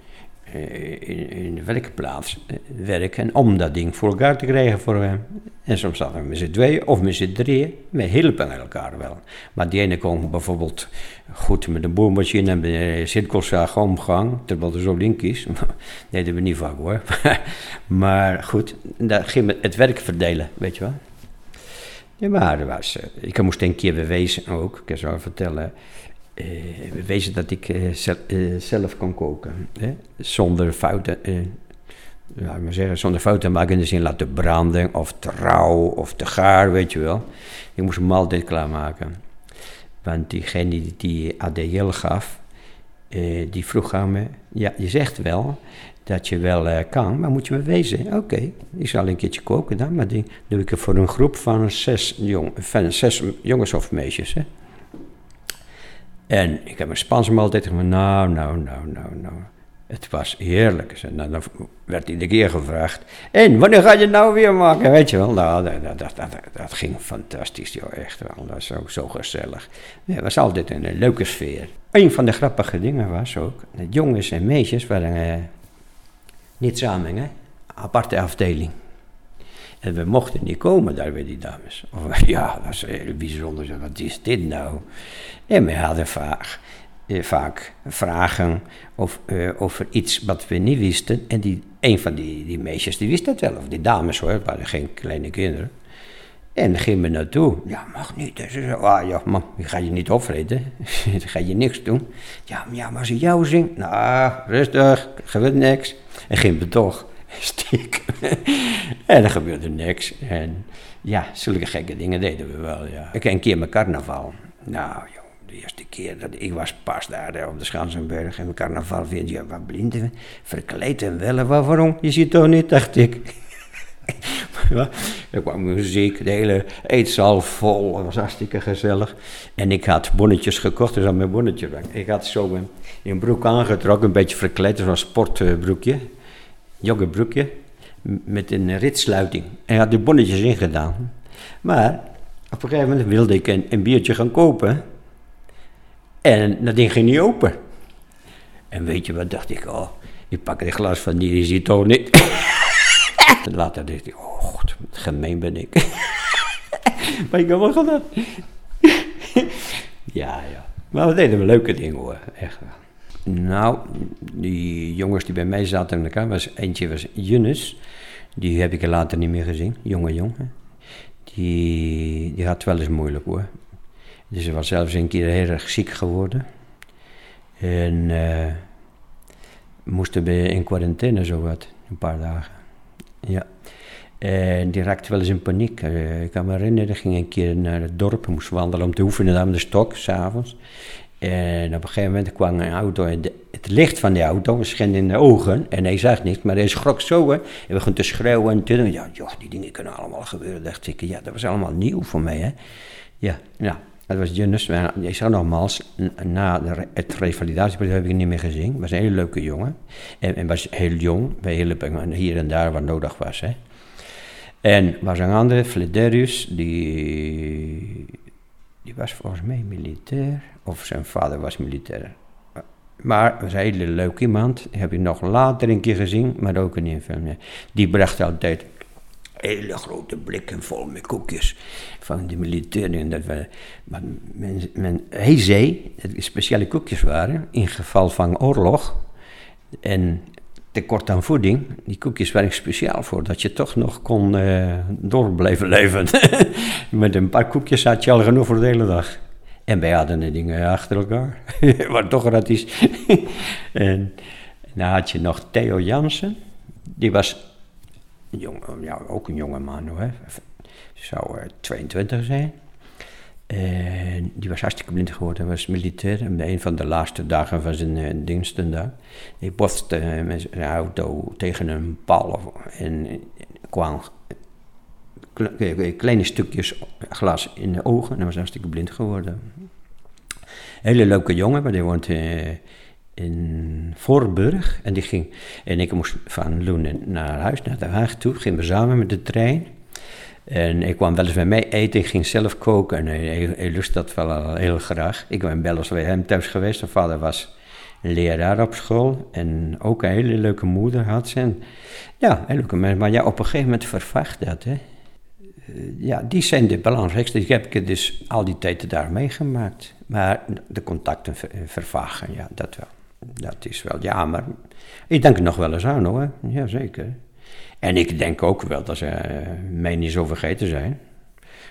eh, in, in de werkplaats eh, werken om dat ding voor elkaar te krijgen voor hem. En soms zaten we met z'n tweeën of met z'n drieën. We hielpen elkaar wel. Maar die ene kon bijvoorbeeld goed met een boormachine en een cirkelzaag omgang, terwijl er zo link is. Dat deden we niet vaak hoor. maar goed, daar ging het werk verdelen, weet je wel. Ja, maar er was, eh, ik moest een keer bewezen ook, ik kan zo vertellen, eh, bewezen dat ik eh, zel- zelf kon koken. Hè? Zonder fouten, laat maar zeggen, zonder fouten maken in de zin laten branden of te rauw of te gaar, weet je wel. Ik moest hem altijd klaarmaken. Want diegene die, die ADL gaf, die vroeg aan me, ja, je zegt wel dat je wel eh, kan, maar moet je bewezen? Oké, ik zal een keertje koken dan, maar die doe ik voor een groep van zes, jong, van zes jongens of meisjes. Hè. En ik heb een Spaanse maaltijd gemaakt, nou, nou, nou, nou, nou. Het was heerlijk. En dan werd iedere keer gevraagd, en wanneer ga je nou weer maken? Weet je wel, nou, dat, dat, dat, ging fantastisch, joh, echt wel. Dat was ook zo gezellig. Het was altijd een, eh, leuke sfeer. Een van de grappige dingen was ook, dat jongens en meisjes waren eh, niet samen, hè? aparte afdeling. En we mochten niet komen daar bij die dames. Of, ja, dat is heel bijzonder. Zo, Wat is dit nou? En we hadden vaak, eh, vaak vragen of, eh, over iets wat we niet wisten. En die, een van die, die meisjes die wist het wel. Of die dames hoor, het waren geen kleine kinderen. En dan gingen we naartoe. Ja, mag niet. Dus ze zei, ah, ja, man, ik ga je niet opvreten. Dan ga je niks doen. Ja, maar, ja, maar als ik jou zing. Nou, rustig, gebeurt niks. En gingen we toch stiekem. en er gebeurde niks. En ja, zulke gekke dingen deden we wel, ja. Ik een keer mijn carnaval. Nou, joh. De eerste keer dat ik was pas daar eh, op de Schansenberg en mijn carnaval vind je wat blinden, verkleed en wel. Waarom? Je ziet toch niet, dacht ik. Ja, er kwam muziek, de hele eetzaal vol, het was hartstikke gezellig. En ik had bonnetjes gekocht, dus aan mijn bonnetje. Ik had zo een, een broek aangetrokken, een beetje verkleed, zo'n sportbroekje, joggingbroekje, m- met een ritsluiting. En ik had de bonnetjes ingedaan. Maar op een gegeven moment wilde ik een, een biertje gaan kopen. En dat ding ging niet open. En weet je wat dacht ik? Oh, ik pak een glas van die, die ziet toch niet. Later dacht ik, oh wat gemeen ben ik. maar ik heb wel gedaan. ja, ja. Maar we deden we leuke dingen hoor, echt. Nou, die jongens die bij mij zaten in elkaar, was, eentje was Yunus. Die heb ik er later niet meer gezien, jonge jongen. Die, die had wel eens moeilijk hoor. Dus hij was zelfs een keer heel erg ziek geworden. En eh moesten we in quarantaine zo wat, een paar dagen. Ja. En die raakte wel eens in paniek. Eh, ik kan me herinneren, ik ging een keer naar het dorp, moest wandelen om te oefenen met de stok, s'avonds. En op een gegeven moment kwam een auto en het licht van die auto scheen in de ogen. En hij zag niks, maar hij schrok zo hè. En we begon te schreeuwen en te doen. Ja, joh, die dingen kunnen allemaal gebeuren, dacht ik. Ja, dat was allemaal nieuw voor mij hè. Ja, ja. Dat was Junus. Ik zag nogmaals, na het revalidatieperiode heb ik niet meer gezien. was een hele leuke jongen. En, en was heel jong. Wij hielpen hier en daar wat nodig was. Hè. En was een andere, Flederius, die, die was volgens mij militair. Of zijn vader was militair. Maar was een hele leuk iemand. Heb ik nog later een keer gezien, maar ook in een film. Die bracht altijd hele grote blikken vol met koekjes van de militairen. En Dat we, maar men, men, hij zei dat speciale koekjes waren in geval van oorlog en tekort aan voeding. Die koekjes waren speciaal voor dat je toch nog kon eh, door blijven leven. Met een paar koekjes had je al genoeg voor de hele dag. En wij hadden de dingen achter elkaar. maar toch gratis. en dan had je nog Theo Jansen. Die was ja, ook een jonge man hoor. Zou eh, 22 zijn. En die was hartstikke blind geworden. Was militair. En een van de laatste dagen van zijn eh, diensten daar. Hij botste eh, met zijn auto tegen een paal. En eh, kwam kle- kleine stukjes glas in de ogen. En was hartstikke blind geworden. Hele leuke jongen, maar die woont in Voorburg. En, die ging, en ik moest van Loenen naar huis, naar Den Haag toe. Gingen we samen met de trein. En ik kwam wel eens bij mij eten, ik ging zelf koken. En hij, lust dat wel al heel graag. Ik ben wel eens bij hem thuis geweest. Zijn vader was leraar op school. En ook een hele leuke moeder had. En, ja, een leuke mensen. Maar ja, op een gegeven moment vervaagt dat, hè. Eh, Ja, die zijn de belangrijkste. Ik heb het dus al die tijd daar meegemaakt. Maar de contacten ver- vervagen, ja, dat wel. Dat is wel jammer. Ik denk er nog wel eens aan hoor, jazeker. En ik denk ook wel dat ze eh, mij niet zo vergeten zijn.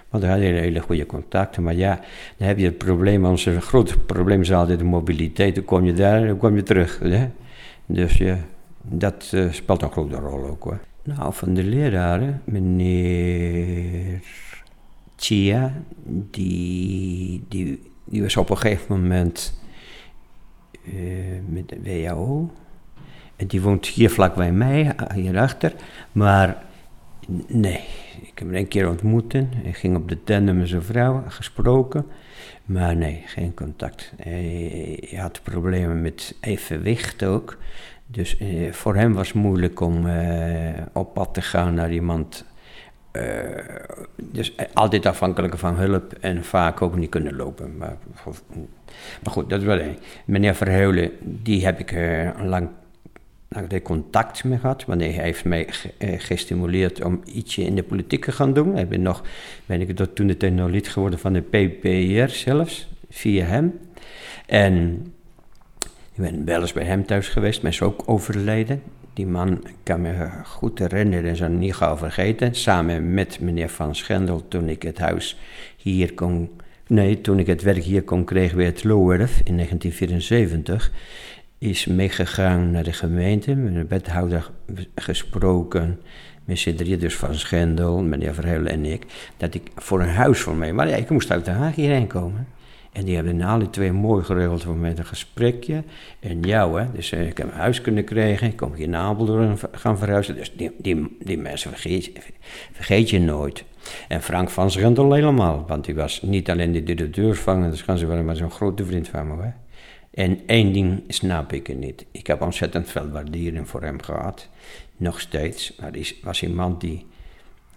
Want we hadden hele, hele goede contacten. Maar ja, dan heb je het probleem, onze grote probleem is altijd de mobiliteit. Dan kom je daar, dan kom je terug. Hè? Dus ja, dat eh, speelt een grote rol ook hoor. Nou, van de leraren, meneer Chia, die, die, die was op een gegeven moment eh, met de WHO. Die woont hier vlakbij mij, ah, hierachter. Maar nee, ik heb hem een keer ontmoet. Hij ging op de tandem met zijn vrouw, gesproken. Maar nee, geen contact. Hij, hij had problemen met evenwicht ook. Dus eh, voor hem was het moeilijk om eh, op pad te gaan naar iemand. eh, dus eh, altijd afhankelijk van hulp en vaak ook niet kunnen lopen. Maar, maar goed, dat wel één. Meneer Verheulen, die heb ik eh, lang, lang contact mee gehad. Want hij heeft mij eh, gestimuleerd om ietsje in de politiek te gaan doen. Ik ben, nog, ben ik toen de nog lid geworden van de PPR zelfs, via hem. En ik ben wel eens bij hem thuis geweest, maar is ook overleden. Die man kan me goed herinneren en zal niet gauw vergeten. Samen met meneer Van Schendel toen ik het huis hier kon... Nee, toen ik het werk hier kon krijgen bij het Lowerf in 1974... is meegegaan naar de gemeente, met de wethouder gesproken... met z'n dus Van Schendel, meneer Verheulen en ik... dat ik voor een huis voor mij... Maar ja, ik moest uit Den Haag hierheen komen... En die hebben alle twee mooi geregeld voor mij een gesprekje. En jou, hè. Dus eh, ik heb een huis kunnen krijgen. Ik kon hier naar Apeldoorn gaan verhuizen. Dus die, die, die mensen vergeet, vergeet je nooit. En Frank van Schendel helemaal. Want die was niet alleen de directeursvanger, dus gaan ze wel maar zo'n grote vriend van me, hè. En één ding snap ik niet. Ik heb ontzettend veel waardering voor hem gehad. Nog steeds. Maar hij was iemand die...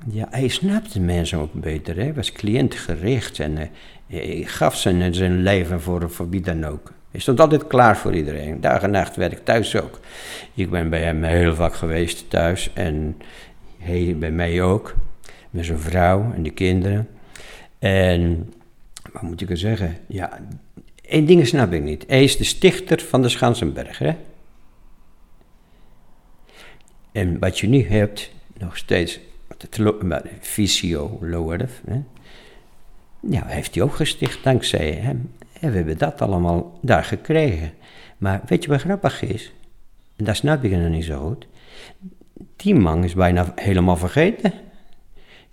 Ja, hij snapte mensen ook beter. Hij was cliëntgericht en eh, hij gaf zijn, zijn leven voor, voor wie dan ook. Hij stond altijd klaar voor iedereen. Dag en nacht werk thuis ook. Ik ben bij hem heel vaak geweest thuis en hij bij mij ook. Met zijn vrouw en de kinderen. En wat moet ik er zeggen? Ja, één ding snap ik niet. Hij is de stichter van de Schansenberg, hè? En wat je nu hebt, nog steeds, Visio Loerf, hè? Ja, heeft hij ook gesticht dankzij hem. En we hebben dat allemaal daar gekregen. Maar weet je wat grappig is? En dat snap ik nog niet zo goed. Die man is bijna helemaal vergeten.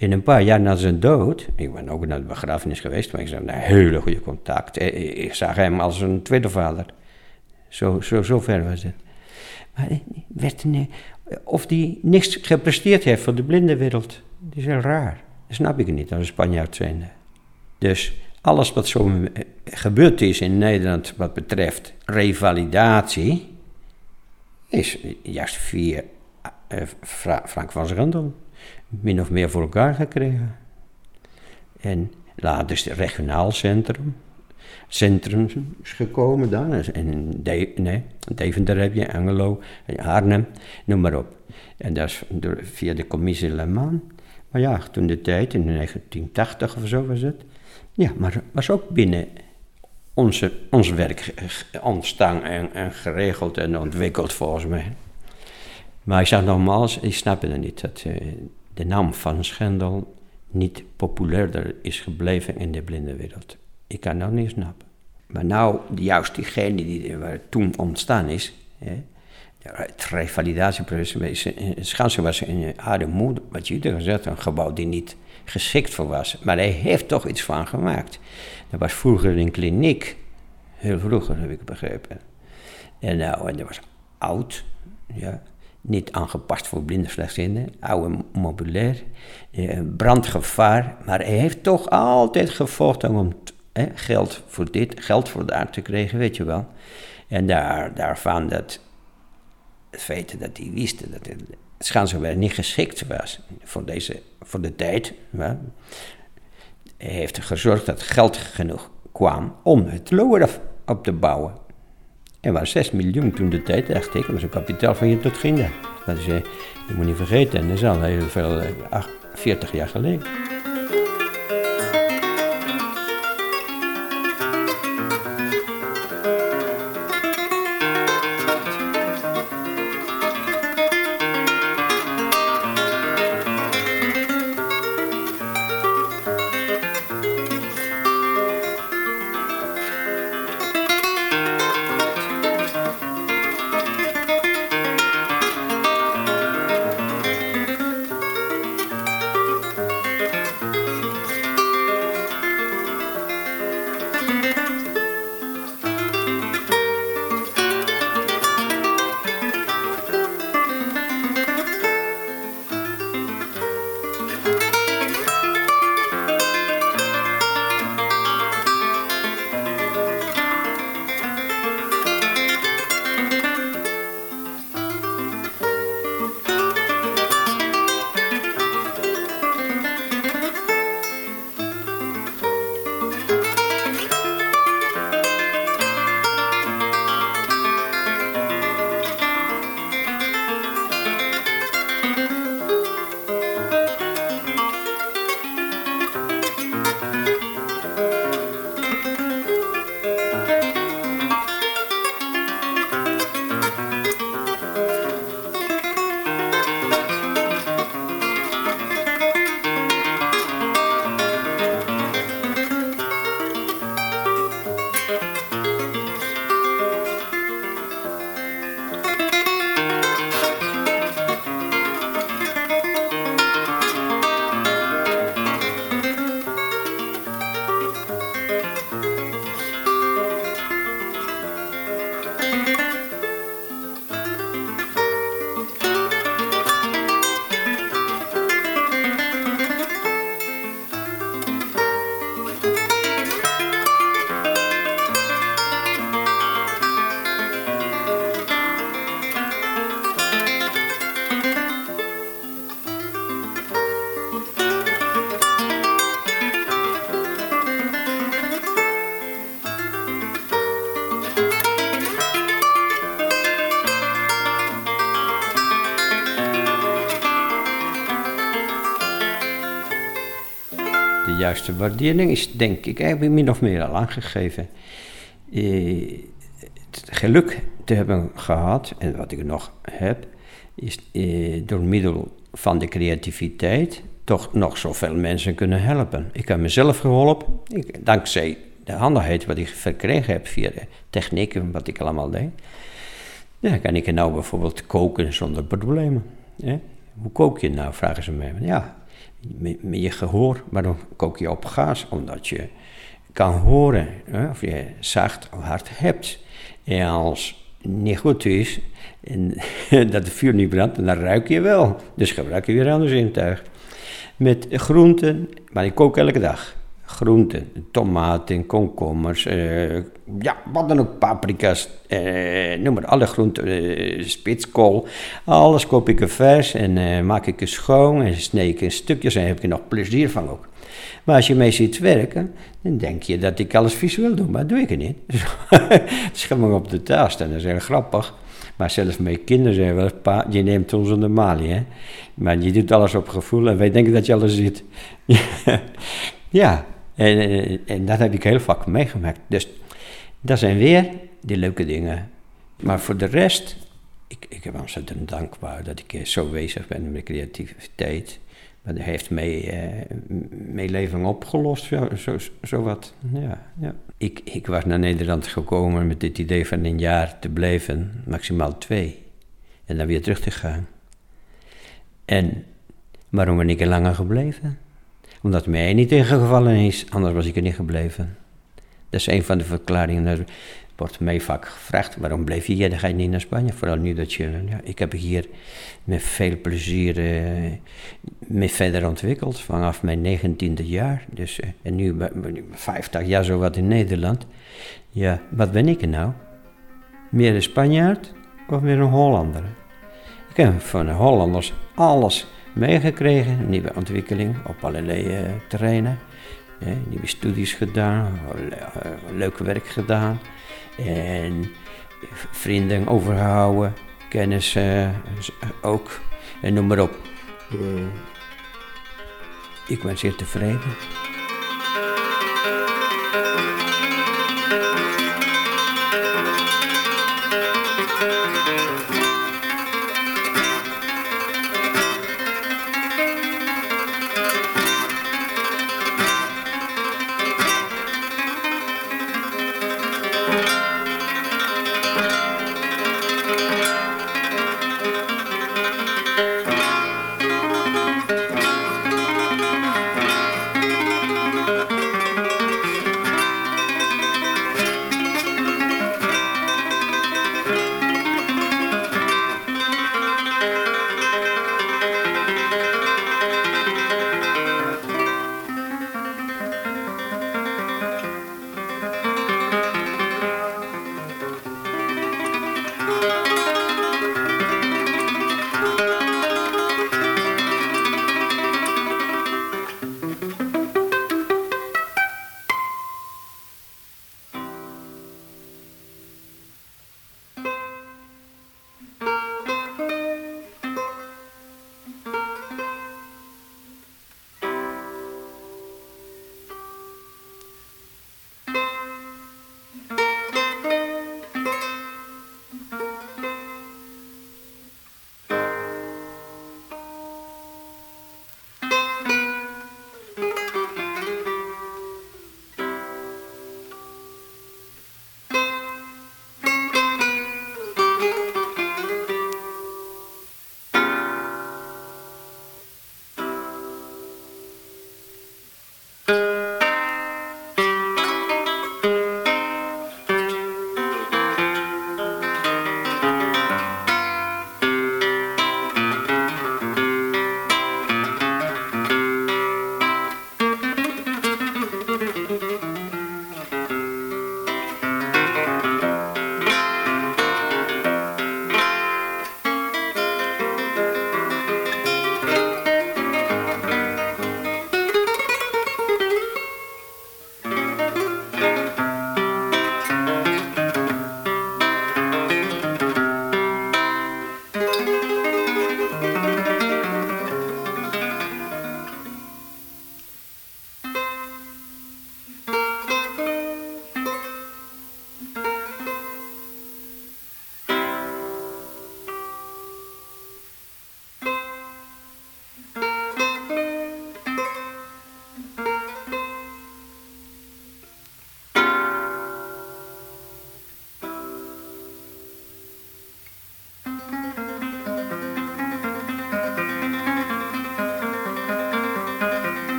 In een paar jaar na zijn dood, ik ben ook naar de begrafenis geweest, maar ik zag een hele goede contact. Eh, Ik zag hem als een tweede vader. Zo, zo, ver was het. Maar eh, werd, of die niks gepresteerd heeft voor de blindenwereld, dat is heel raar. Dat snap ik niet als een Spanjaard zijnde. Dus alles wat zo eh, gebeurd is in Nederland wat betreft revalidatie, is juist via eh, Fra- Frank van Schendel min of meer voor elkaar gekregen. En later is het regionaal centrum. Centrum is gekomen dan. En in De, nee, Deventer heb je, Angelo, Arnhem, noem maar op. En dat is door, via de commissie Le Mans. Maar ja, toen de tijd, in 1980 of zo was het. Ja, maar was ook binnen onze, ons werk ontstaan en, en geregeld en ontwikkeld volgens mij. Maar ik zeg nogmaals, ik snap het niet dat eh, de naam van Schendel niet populairder is gebleven in de blindenwereld. Ik kan dat niet snappen. Maar nou, juist diegene die waar toen ontstaan is, hè, het revalidatieproces, in Schansen was in wat eerder gezegd, een gebouw die niet geschikt voor was. Maar hij heeft toch iets van gemaakt. Dat was vroeger een kliniek, heel vroeger heb ik begrepen. En nou, en dat was oud, ja, niet aangepast voor blinde slechtzienden, oude mobulair, eh, brandgevaar. Maar hij heeft toch altijd gevochten om geld voor dit, geld voor daar te krijgen, weet je wel. En daar, daarvan dat het feit dat hij wist dat het Schansenberg niet geschikt was voor, deze, voor de tijd. hè. Heeft gezorgd dat geld genoeg kwam om het lower op, op te bouwen. En was 6 miljoen toen de tijd, dacht ik, dat was een kapitaal van je tot ginder. Dat is, eh, je moet niet vergeten, dat is al heel veel, eh, ach, 40 jaar geleden. Juiste waardering is, denk ik, eigenlijk min of meer al aangegeven. Eh, het geluk te hebben gehad, en wat ik nog heb, is eh, door middel van de creativiteit toch nog zoveel mensen kunnen helpen. Ik heb mezelf geholpen, ik, dankzij de handigheid wat ik verkregen heb via de techniek en wat ik allemaal deed. Ja, kan ik nou bijvoorbeeld koken zonder problemen. Hoe kook je nou, vragen ze mij. Ja, met, je gehoor. Waarom kook je op gas? Omdat je kan horen hè, of je zacht of hard hebt. En als het niet goed is en dat de vuur niet brandt, dan ruik je wel. Dus gebruik je weer een ander zintuig. Met groenten, maar ik kook elke dag. Groenten, tomaten, komkommers, eh, ja, wat dan ook, paprika's, eh, noem maar alle groenten, eh, spitskool. Alles koop ik er vers en eh, maak ik er schoon en snee ik in stukjes en heb ik er nog plezier van ook. Maar als je mee ziet werken, dan denk je dat ik alles visueel doe, maar dat doe ik het niet. Het is gewoon op de taast en dat is heel grappig. Maar zelfs mijn kinderen zeggen wel, pa, je neemt ons onder malie, hè. Maar je doet alles op gevoel en wij denken dat je alles ziet. ja, en, en, dat heb ik heel vaak meegemaakt. Dus dat zijn weer die leuke dingen. Maar voor de rest, ik, ik ben ontzettend dankbaar dat ik zo bezig ben met creativiteit. Dat heeft mijn, eh, opgelost, zo, zo, zo wat. Ja, ja. Ik, ik was naar Nederland gekomen met het idee van een jaar te blijven, maximaal twee. En dan weer terug te gaan. En waarom ben ik er langer gebleven? Omdat mij niet tegengevallen is, anders was ik er niet gebleven. Dat is een van de verklaringen. Er wordt mij vaak gevraagd, waarom bleef je hier? Ga je niet naar Spanje. Vooral nu dat je, ja, ik heb hier met veel plezier uh, me verder ontwikkeld. Vanaf mijn negentiende jaar. Dus, uh, en nu ik 50 jaar zo wat in Nederland. Ja, wat ben ik nou? Meer een Spanjaard of meer een Hollander? Ik heb van de Hollanders alles meegekregen, nieuwe ontwikkeling op allerlei uh, terreinen. Uh, nieuwe studies gedaan, leuk werk gedaan en vrienden overhouden, kennis uh, ook en noem maar op. ik ben zeer tevreden.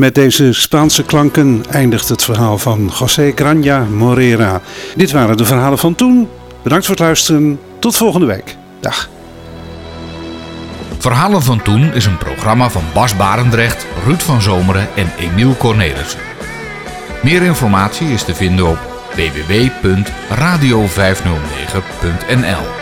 Met deze Spaanse klanken eindigt het verhaal van José Granja Morera. Dit waren de verhalen van toen. Bedankt voor het luisteren. Tot volgende week. Dag. Verhalen van Toen is een programma van Bas Barendrecht, Ruud van Zomeren en Emiel Cornelissen. Meer informatie is te vinden op www.radio509.nl